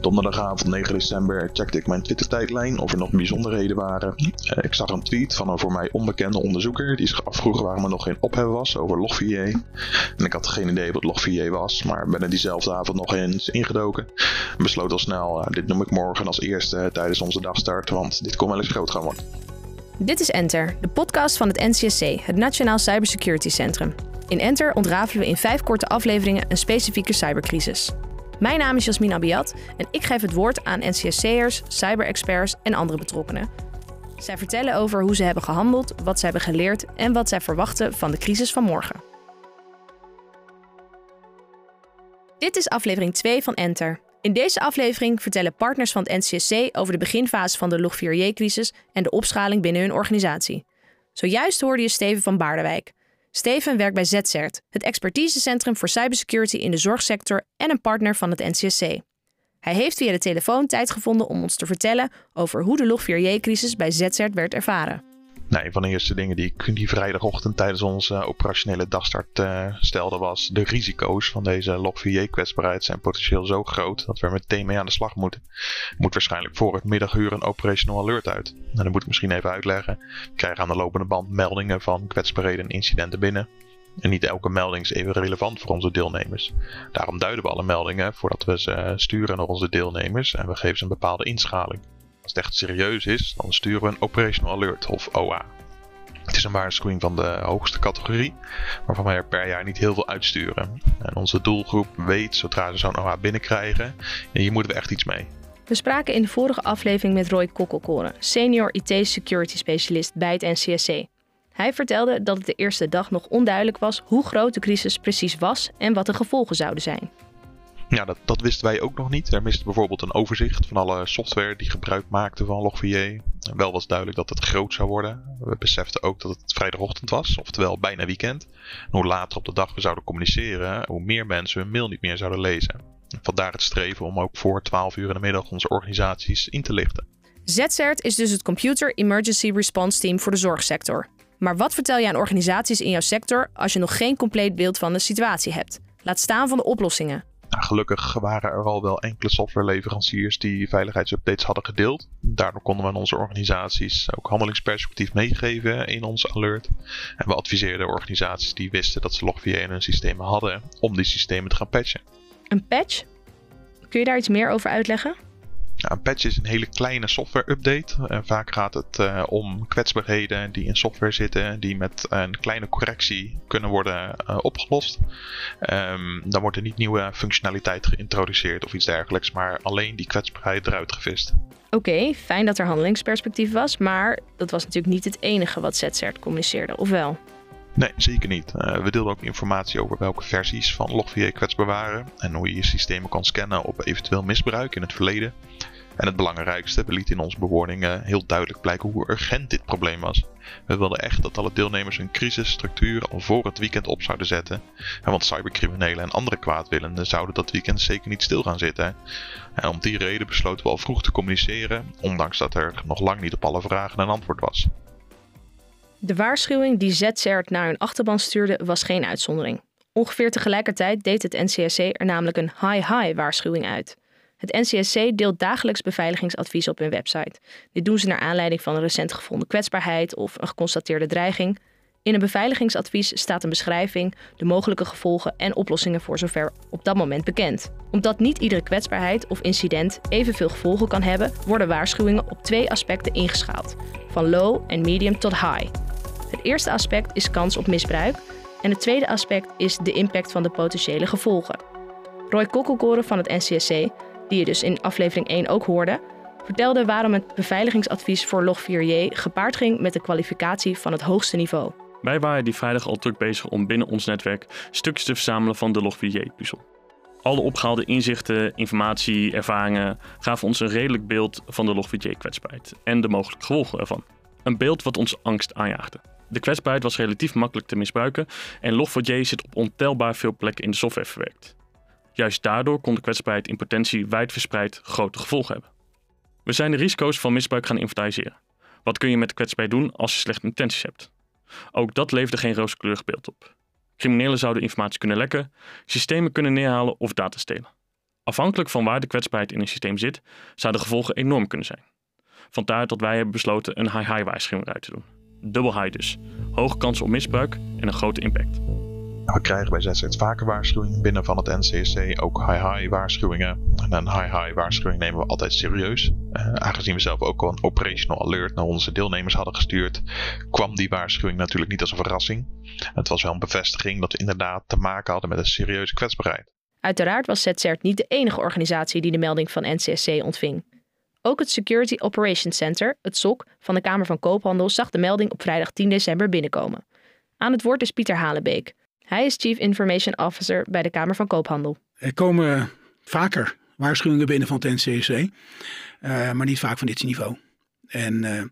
Donderdagavond 9 december checkte ik mijn Twitter-tijdlijn of er nog bijzonderheden waren. Eh, ik zag een tweet van een voor mij onbekende onderzoeker die zich afvroeg waarom er nog geen ophef was over Log4j. En ik had geen idee wat Log4j was, maar ben er diezelfde avond nog eens ingedoken. En besloot al snel, uh, dit noem ik morgen als eerste tijdens onze dagstart, want dit kon wel eens groot gaan worden. Dit is Enter, de podcast van het NCSC, het Nationaal Cybersecurity Centrum. In Enter ontrafelen we in vijf korte afleveringen een specifieke cybercrisis. Mijn naam is Jasmin Abiat en ik geef het woord aan NCSC'ers, cyberexperts en andere betrokkenen. Zij vertellen over hoe ze hebben gehandeld, wat ze hebben geleerd en wat zij verwachten van de crisis van morgen. Dit is aflevering 2 van Enter. In deze aflevering vertellen partners van het NCSC over de beginfase van de Log4j-crisis en de opschaling binnen hun organisatie. Zojuist hoorde je Steven van Baardewijk. Steven werkt bij ZCERT, het expertisecentrum voor cybersecurity in de zorgsector en een partner van het NCSC. Hij heeft via de telefoon tijd gevonden om ons te vertellen over hoe de Log4j-crisis bij ZCERT werd ervaren. Nou, een van de eerste dingen die ik die vrijdagochtend tijdens onze operationele dagstart uh, stelde was de risico's van deze Log4j-kwetsbaarheid zijn potentieel zo groot dat we er meteen mee aan de slag moeten. Moet waarschijnlijk voor het middaguur een operational alert uit. En dat moet ik misschien even uitleggen. We krijgen aan de lopende band meldingen van kwetsbaarheden en incidenten binnen. En niet elke melding is even relevant voor onze deelnemers. Daarom duiden we alle meldingen voordat we ze sturen naar onze deelnemers en we geven ze een bepaalde inschaling. Als het echt serieus is, dan sturen we een Operational Alert of OA. Het is een waarschuwing van de hoogste categorie, waarvan wij er per jaar niet heel veel uitsturen. En onze doelgroep weet zodra ze zo'n OA binnenkrijgen, en hier moeten we echt iets mee. We spraken in de vorige aflevering met Roy Kokkelkoren, senior IT security specialist bij het NCSC. Hij vertelde dat het de eerste dag nog onduidelijk was hoe groot de crisis precies was en wat de gevolgen zouden zijn. Ja, dat, dat wisten wij ook nog niet. Er miste bijvoorbeeld een overzicht van alle software die gebruik maakte van Log4j. Wel was duidelijk dat het groot zou worden. We beseften ook dat het vrijdagochtend was, oftewel bijna weekend. En hoe later op de dag we zouden communiceren, hoe meer mensen hun mail niet meer zouden lezen. Vandaar het streven om ook voor 12 uur in de middag onze organisaties in te lichten. ZCERT is dus het Computer Emergency Response Team voor de zorgsector. Maar wat vertel je aan organisaties in jouw sector als je nog geen compleet beeld van de situatie hebt? Laat staan van de oplossingen. Nou, gelukkig waren er al wel enkele softwareleveranciers die veiligheidsupdates hadden gedeeld. Daardoor konden we aan onze organisaties ook handelingsperspectief meegeven in ons alert. En we adviseerden organisaties die wisten dat ze Log4j in hun systemen hadden om die systemen te gaan patchen. Een patch? Kun je daar iets meer over uitleggen? Een patch is een hele kleine software update. En vaak gaat het uh, om kwetsbaarheden die in software zitten, die met een kleine correctie kunnen worden uh, opgelost. Um, dan wordt er niet nieuwe functionaliteit geïntroduceerd of iets dergelijks, maar alleen die kwetsbaarheid eruit gevist. Oké, fijn dat er handelingsperspectief was, maar dat was natuurlijk niet het enige wat ZCERT communiceerde, of wel? Nee, zeker niet. Uh, we deelden ook informatie over welke versies van Log4j kwetsbaar waren en hoe je je systemen kan scannen op eventueel misbruik in het verleden. En het belangrijkste, we lieten in onze bewoordingen heel duidelijk blijken hoe urgent dit probleem was. We wilden echt dat alle deelnemers hun crisisstructuur al voor het weekend op zouden zetten. En want cybercriminelen en andere kwaadwillenden zouden dat weekend zeker niet stil gaan zitten. En om die reden besloten we al vroeg te communiceren, ondanks dat er nog lang niet op alle vragen een antwoord was. De waarschuwing die ZCERT naar hun achterban stuurde was geen uitzondering. Ongeveer tegelijkertijd deed het NCSC er namelijk een high-high waarschuwing uit. Het NCSC deelt dagelijks beveiligingsadvies op hun website. Dit doen ze naar aanleiding van een recent gevonden kwetsbaarheid of een geconstateerde dreiging. In een beveiligingsadvies staat een beschrijving, de mogelijke gevolgen en oplossingen voor zover op dat moment bekend. Omdat niet iedere kwetsbaarheid of incident evenveel gevolgen kan hebben, worden waarschuwingen op twee aspecten ingeschaald: van low en medium tot high. Het eerste aspect is kans op misbruik en het tweede aspect is de impact van de potentiële gevolgen. Roy Kokkelkoren van het NCSC die je dus in aflevering 1 ook hoorde, vertelde waarom het beveiligingsadvies voor Log4j gepaard ging met de kwalificatie van het hoogste niveau. Wij waren die vrijdag al druk bezig om binnen ons netwerk stukjes te verzamelen van de Log4j-puzzel. Alle opgehaalde inzichten, informatie, ervaringen gaven ons een redelijk beeld van de Log4j-kwetsbaarheid en de mogelijke gevolgen ervan. Een beeld wat ons angst aanjaagde. De kwetsbaarheid was relatief makkelijk te misbruiken en Log4j zit op ontelbaar veel plekken in de software verwerkt. Juist daardoor kon de kwetsbaarheid in potentie wijdverspreid grote gevolgen hebben. We zijn de risico's van misbruik gaan inventariseren. Wat kun je met de kwetsbaarheid doen als je slechte intenties hebt? Ook dat leverde geen rooskleurig beeld op. Criminelen zouden informatie kunnen lekken, systemen kunnen neerhalen of data stelen. Afhankelijk van waar de kwetsbaarheid in een systeem zit, zouden de gevolgen enorm kunnen zijn. Vandaar dat wij hebben besloten een high-high waarschuwing uit te doen. Dubbel high dus. Hoge kans op misbruik en een grote impact. We krijgen bij ZZ vaker waarschuwingen binnen van het NCSC, ook high-high waarschuwingen. En een high-high waarschuwing nemen we altijd serieus. Uh, aangezien we zelf ook al een operational alert naar onze deelnemers hadden gestuurd, kwam die waarschuwing natuurlijk niet als een verrassing. Het was wel een bevestiging dat we inderdaad te maken hadden met een serieuze kwetsbaarheid. Uiteraard was ZCERT niet de enige organisatie die de melding van NCSC ontving. Ook het Security Operations Center, het SOC, van de Kamer van Koophandel zag de melding op vrijdag 10 december binnenkomen. Aan het woord is Pieter Halenbeek. Hij is Chief Information Officer bij de Kamer van Koophandel. Er komen vaker waarschuwingen binnen van het NCSC, eh, maar niet vaak van dit niveau. En uh,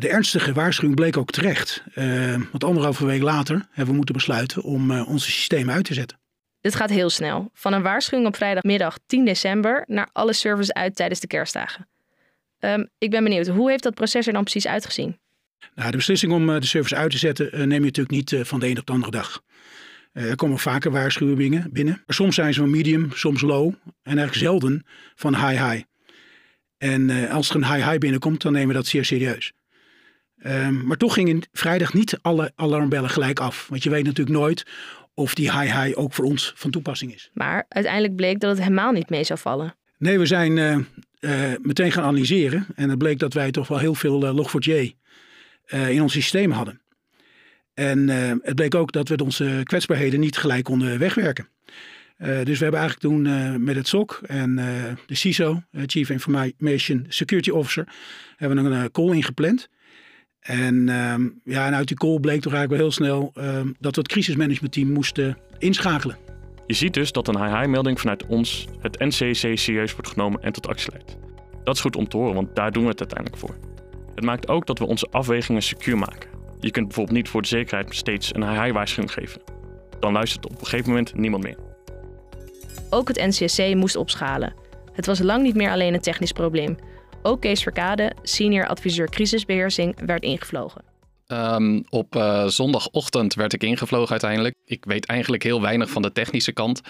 de ernstige waarschuwing bleek ook terecht. Uh, want anderhalve week later hebben we moeten besluiten om onze systemen uit te zetten. Dit gaat heel snel. Van een waarschuwing op vrijdagmiddag 10 december naar alle servers uit tijdens de kerstdagen. Um, ik ben benieuwd, hoe heeft dat proces er dan precies uitgezien? Nou, de beslissing om eh, de servers uit te zetten uh, neem je natuurlijk niet uh, van de een op de andere dag. er komen vaker waarschuwingen binnen. Soms zijn ze van medium, soms low en eigenlijk zelden van high-high. En als er een high-high binnenkomt, dan nemen we dat zeer serieus. Um, maar toch gingen vrijdag niet alle alarmbellen gelijk af. Want je weet natuurlijk nooit of die high-high ook voor ons van toepassing is. Maar uiteindelijk bleek dat het helemaal niet mee zou vallen. Nee, we zijn uh, uh, meteen gaan analyseren. En het bleek dat wij toch wel heel veel uh, Log4j in ons systeem hadden. En het bleek ook dat we onze kwetsbaarheden niet gelijk konden wegwerken. dus we hebben eigenlijk toen met het SOC en de CISO, Chief Information Security Officer, hebben een call ingepland. En, um, ja, en uit die call bleek toch eigenlijk wel heel snel um, dat we het crisismanagementteam moesten inschakelen. Je ziet dus dat een HH-melding vanuit ons, het NCC, serieus wordt genomen en tot actie leidt. Dat is goed om te horen, want daar doen we het uiteindelijk voor. Het maakt ook dat we onze afwegingen secuur maken. Je kunt bijvoorbeeld niet voor de zekerheid steeds een HH-waarschuwing geven. Dan luistert op een gegeven moment niemand meer. Ook het NCSC moest opschalen. Het was lang niet meer alleen een technisch probleem. Ook Kees Verkade, senior adviseur crisisbeheersing, werd ingevlogen. Um, op uh, zondagochtend werd ik ingevlogen uiteindelijk. Ik weet eigenlijk heel weinig van de technische kant.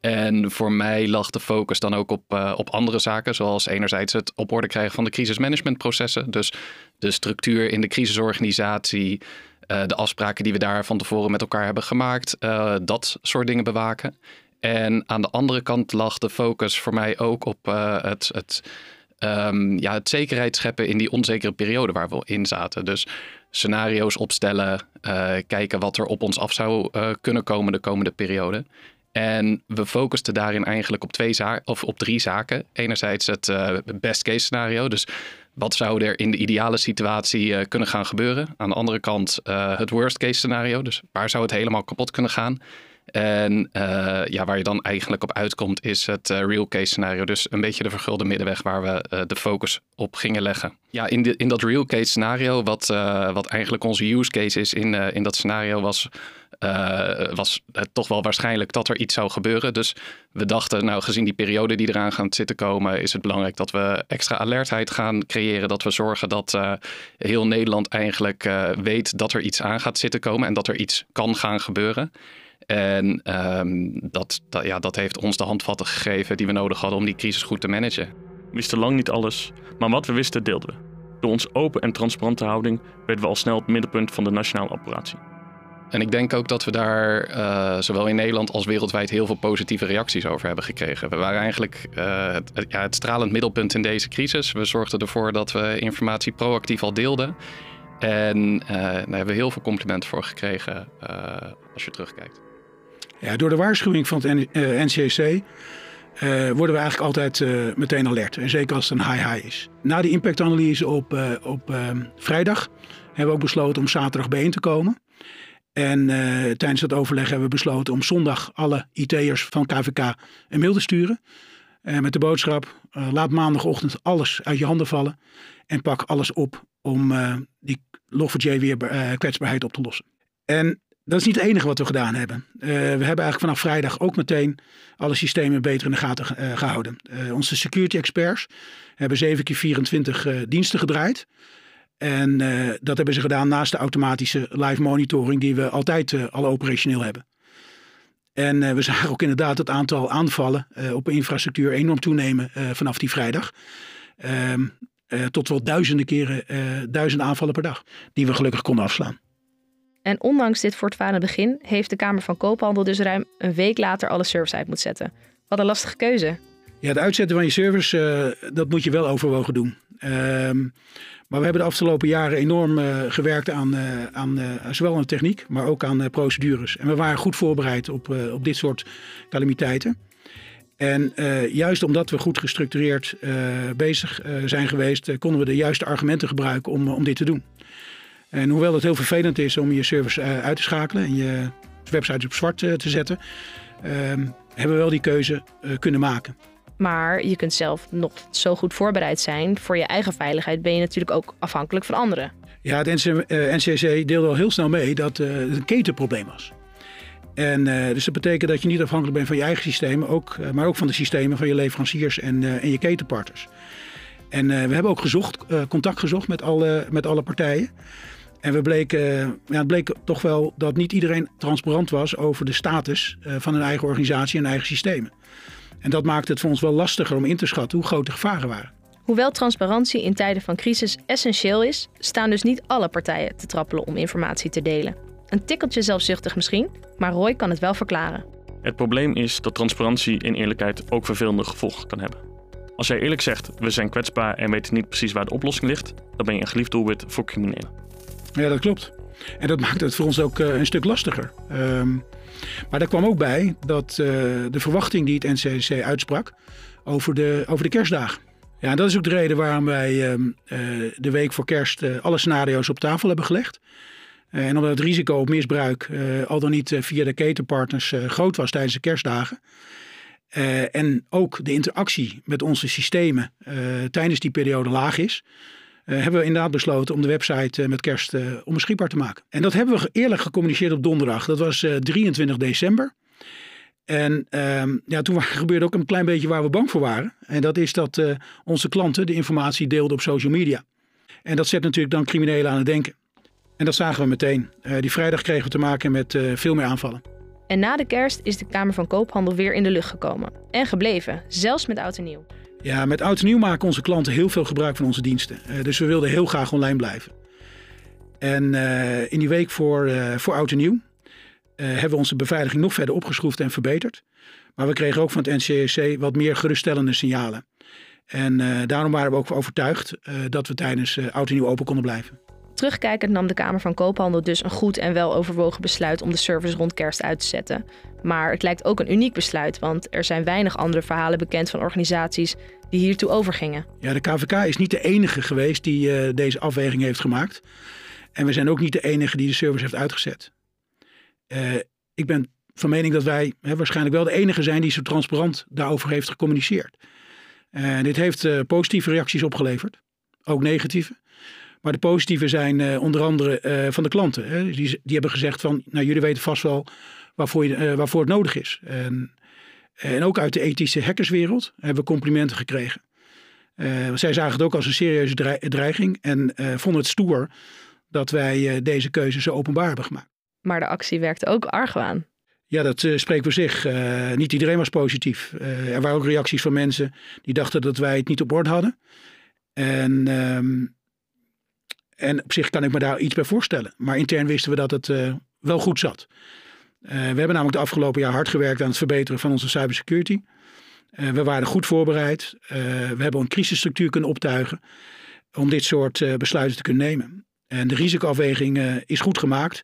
En voor mij lag de focus dan ook op, uh, op andere zaken, zoals enerzijds het op orde krijgen van de crisismanagementprocessen. Dus de structuur in de crisisorganisatie, uh, de afspraken die we daar van tevoren met elkaar hebben gemaakt, dat soort dingen bewaken. En aan de andere kant lag de focus voor mij ook op het, het um, ja, het zekerheid scheppen in die onzekere periode waar we in zaten. Dus scenario's opstellen, uh, kijken wat er op ons af zou uh, kunnen komen de komende periode. En we focusten daarin eigenlijk op, twee of op drie zaken. Enerzijds het uh, best case scenario, dus wat zou er in de ideale situatie kunnen gaan gebeuren. Aan de andere kant het worst case scenario, dus waar zou het helemaal kapot kunnen gaan. En uh, ja, waar je dan eigenlijk op uitkomt is het uh, real case scenario. Dus een beetje de vergulde middenweg waar we uh, de focus op gingen leggen. Ja, in, in dat real case scenario, wat, wat eigenlijk onze use case is in, in dat scenario, was, was het toch wel waarschijnlijk dat er iets zou gebeuren. Dus we dachten, nou gezien die periode die eraan gaat zitten komen, is het belangrijk dat we extra alertheid gaan creëren. Dat we zorgen dat heel Nederland eigenlijk weet dat er iets aan gaat zitten komen en dat er iets kan gaan gebeuren. En um, dat, dat, ja, dat heeft ons de handvatten gegeven die we nodig hadden om die crisis goed te managen. We wisten lang niet alles, maar wat we wisten deelden we. Door ons open en transparante houding werden we al snel het middelpunt van de nationale operatie. En ik denk ook dat we daar uh, zowel in Nederland als wereldwijd heel veel positieve reacties over hebben gekregen. We waren eigenlijk uh, het, ja, het stralend middelpunt in deze crisis. We zorgden ervoor dat we informatie proactief al deelden. En uh, daar hebben we heel veel complimenten voor gekregen als je terugkijkt. Ja, door de waarschuwing van het NCC uh, eh, worden we eigenlijk altijd uh, meteen alert. En zeker als het een high-high is. Na die impactanalyse op, op vrijdag hebben we ook besloten om zaterdag bijeen te komen. En tijdens dat overleg hebben we besloten om zondag alle IT'ers van KVK een mail te sturen. met de boodschap, laat maandagochtend alles uit je handen vallen. En pak alles op om die Log4j weer kwetsbaarheid op te lossen. En dat is niet het enige wat we gedaan hebben. Uh, we hebben eigenlijk vanaf vrijdag ook meteen alle systemen beter in de gaten uh, gehouden. Uh, onze security experts hebben 7 keer 24 diensten gedraaid. En dat hebben ze gedaan naast de automatische live monitoring die we altijd al operationeel hebben. En we zagen ook inderdaad het aantal aanvallen op infrastructuur enorm toenemen vanaf die vrijdag. Ehm, tot wel duizenden keren, duizenden aanvallen per dag, die we gelukkig konden afslaan. En ondanks dit voortvarende begin heeft de Kamer van Koophandel dus ruim een week later alle servers uit moeten zetten. Wat een lastige keuze. Ja, het uitzetten van je servers, uh, dat moet je wel overwogen doen. Ehm, maar we hebben de afgelopen jaren enorm uh, gewerkt aan, uh, aan zowel aan techniek, maar ook aan procedures. En we waren goed voorbereid op, op dit soort calamiteiten. En juist omdat we goed gestructureerd bezig zijn geweest, konden we de juiste argumenten gebruiken om, om dit te doen. En hoewel het heel vervelend is om je servers uit te schakelen en je websites op zwart te zetten, ehm, hebben we wel die keuze kunnen maken. Maar je kunt zelf nog zo goed voorbereid zijn. Voor je eigen veiligheid ben je natuurlijk ook afhankelijk van anderen. Ja, het NCC eh, deelde al heel snel mee dat eh, het een ketenprobleem was. En uh, dus dat betekent dat je niet afhankelijk bent van je eigen systemen, ook, maar ook van de systemen van je leveranciers en, en je ketenpartners. En we hebben ook gezocht, contact gezocht met alle, met alle partijen. En we bleken, ja, het bleek toch wel dat niet iedereen transparant was over de status van hun eigen organisatie en eigen systemen. En dat maakt het voor ons wel lastiger om in te schatten hoe groot de gevaren waren. Hoewel transparantie in tijden van crisis essentieel is, staan dus niet alle partijen te trappelen om informatie te delen. Een tikkeltje zelfzuchtig misschien, maar Roy kan het wel verklaren. Het probleem is dat transparantie in eerlijkheid ook vervelende gevolgen kan hebben. Als jij eerlijk zegt, we zijn kwetsbaar en weten niet precies waar de oplossing ligt, dan ben je een geliefd doelwit voor criminelen. Ja, dat klopt. En dat maakt het voor ons ook uh, een stuk lastiger. Um, maar daar kwam ook bij dat uh, de verwachting die het NCC uitsprak over de, over de kerstdagen. Ja, dat is ook de reden waarom wij uh, uh, de week voor kerst alle scenario's op tafel hebben gelegd. en omdat het risico op misbruik, al dan niet via de ketenpartners, groot was tijdens de kerstdagen. en ook de interactie met onze systemen tijdens die periode laag is, hebben we inderdaad besloten om de website uh, met kerst uh, onbeschikbaar te maken. En dat hebben we eerlijk gecommuniceerd op donderdag. Dat was 23 december. En ehm, ja, toen gebeurde ook een klein beetje waar we bang voor waren. En dat is dat onze klanten de informatie deelden op social media. En dat zet natuurlijk dan criminelen aan het denken. En dat zagen we meteen. die vrijdag kregen we te maken met veel meer aanvallen. En na de kerst is de Kamer van Koophandel weer in de lucht gekomen. En gebleven, zelfs met oud en nieuw. Ja, met oud en nieuw maken onze klanten heel veel gebruik van onze diensten. Uh, dus we wilden heel graag online blijven. En uh, in die week voor, uh, voor oud en nieuw hebben we onze beveiliging nog verder opgeschroefd en verbeterd. Maar we kregen ook van het NCSC wat meer geruststellende signalen. En daarom waren we ook overtuigd dat we tijdens oud en nieuw open konden blijven. Terugkijkend nam de Kamer van Koophandel dus een goed en wel overwogen besluit om de service rond kerst uit te zetten. Maar het lijkt ook een uniek besluit, want er zijn weinig andere verhalen bekend van organisaties die hiertoe overgingen. Ja, de KVK is niet de enige geweest die uh, deze afweging heeft gemaakt. En we zijn ook niet de enige die de service heeft uitgezet. Uh, ik ben van mening dat wij hè, waarschijnlijk wel de enige zijn die zo transparant daarover heeft gecommuniceerd. Uh, dit heeft positieve reacties opgeleverd, ook negatieve. Maar de positieve zijn uh, onder andere uh, van de klanten. Hè. Die, die hebben gezegd van, nou jullie weten vast wel waarvoor, je, uh, waarvoor het nodig is. En, en ook uit de ethische hackerswereld hebben we complimenten gekregen. zij zagen het ook als een serieuze dreiging en vonden het stoer dat wij deze keuze zo openbaar hebben gemaakt. Maar de actie werkte ook argwaan. Ja, dat uh, spreekt voor zich. Uh, niet iedereen was positief. Uh, er waren ook reacties van mensen die dachten dat wij het niet op orde hadden. En ehm, en op zich kan ik me daar iets bij voorstellen. Maar intern wisten we dat het uh, wel goed zat. Uh, we hebben namelijk de afgelopen jaar hard gewerkt aan het verbeteren van onze cybersecurity. Uh, we waren goed voorbereid. we hebben een crisisstructuur kunnen optuigen om dit soort besluiten te kunnen nemen. En de risicoafweging is goed gemaakt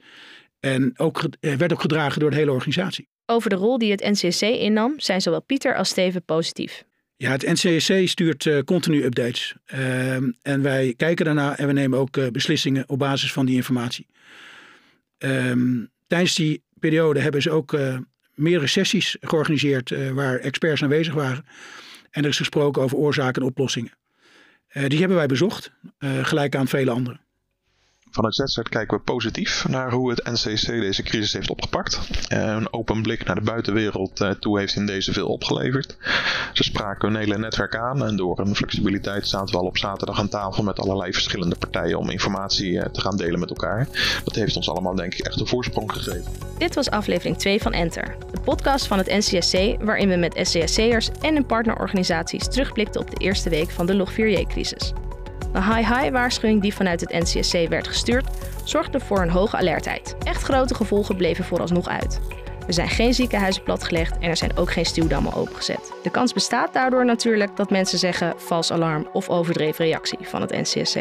en ook, werd ook gedragen door de hele organisatie. Over de rol die het NCC innam zijn zowel Pieter als Steven positief. Ja, het NCSC stuurt uh, continu updates. Uh, en wij kijken daarna en we nemen ook uh, beslissingen op basis van die informatie. Um, tijdens die periode hebben ze ook uh, meerdere sessies georganiseerd waar experts aanwezig waren. En er is gesproken over oorzaken en oplossingen. die hebben wij bezocht, gelijk aan vele anderen. Vanuit ZZert kijken we positief naar hoe het NCC deze crisis heeft opgepakt. Een open blik naar de buitenwereld eh, toe heeft in deze veel opgeleverd. Ze spraken hun hele netwerk aan en door een flexibiliteit zaten we al op zaterdag aan tafel met allerlei verschillende partijen om informatie eh, te gaan delen met elkaar. Dat heeft ons allemaal denk ik echt een voorsprong gegeven. Dit was aflevering 2 van Enter, de podcast van het NCSC waarin we met SCSC'ers en hun partnerorganisaties terugblikten op de eerste week van de Log4j-crisis. De high-high-waarschuwing die vanuit het NCSC werd gestuurd, zorgde voor een hoge alertheid. Echt grote gevolgen bleven vooralsnog uit. Er zijn geen ziekenhuizen platgelegd en er zijn ook geen stuwdammen opengezet. De kans bestaat daardoor natuurlijk dat mensen zeggen vals alarm of overdreven reactie van het NCSC.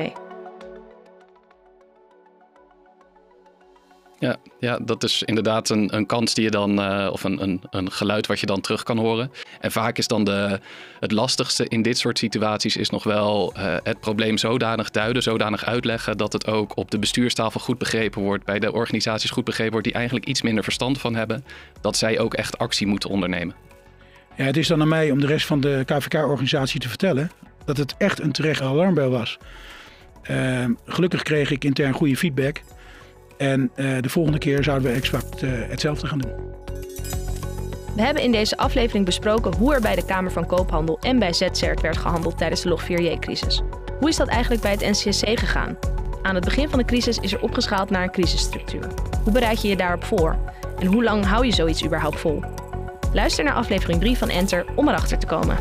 Ja, ja, dat is inderdaad een, een kans die je dan, uh, of een, een, een geluid wat je dan terug kan horen. En vaak is dan de, het lastigste in dit soort situaties is nog wel uh, het probleem zodanig duiden, zodanig uitleggen dat het ook op de bestuurstafel goed begrepen wordt, bij de organisaties goed begrepen wordt die eigenlijk iets minder verstand van hebben, dat zij ook echt actie moeten ondernemen. Ja, het is dan aan mij om de rest van de KVK-organisatie te vertellen dat het echt een terechte alarmbel was. Uh, gelukkig kreeg ik intern goede feedback. En uh, de volgende keer zouden we exact uh, hetzelfde gaan doen. We hebben in deze aflevering besproken hoe er bij de Kamer van Koophandel en bij ZCERT werd gehandeld tijdens de Log4j-crisis. Hoe is dat eigenlijk bij het NCSC gegaan? Aan het begin van de crisis is er opgeschaald naar een crisisstructuur. Hoe bereid je je daarop voor? En hoe lang hou je zoiets überhaupt vol? Luister naar aflevering 3 van Enter om erachter te komen.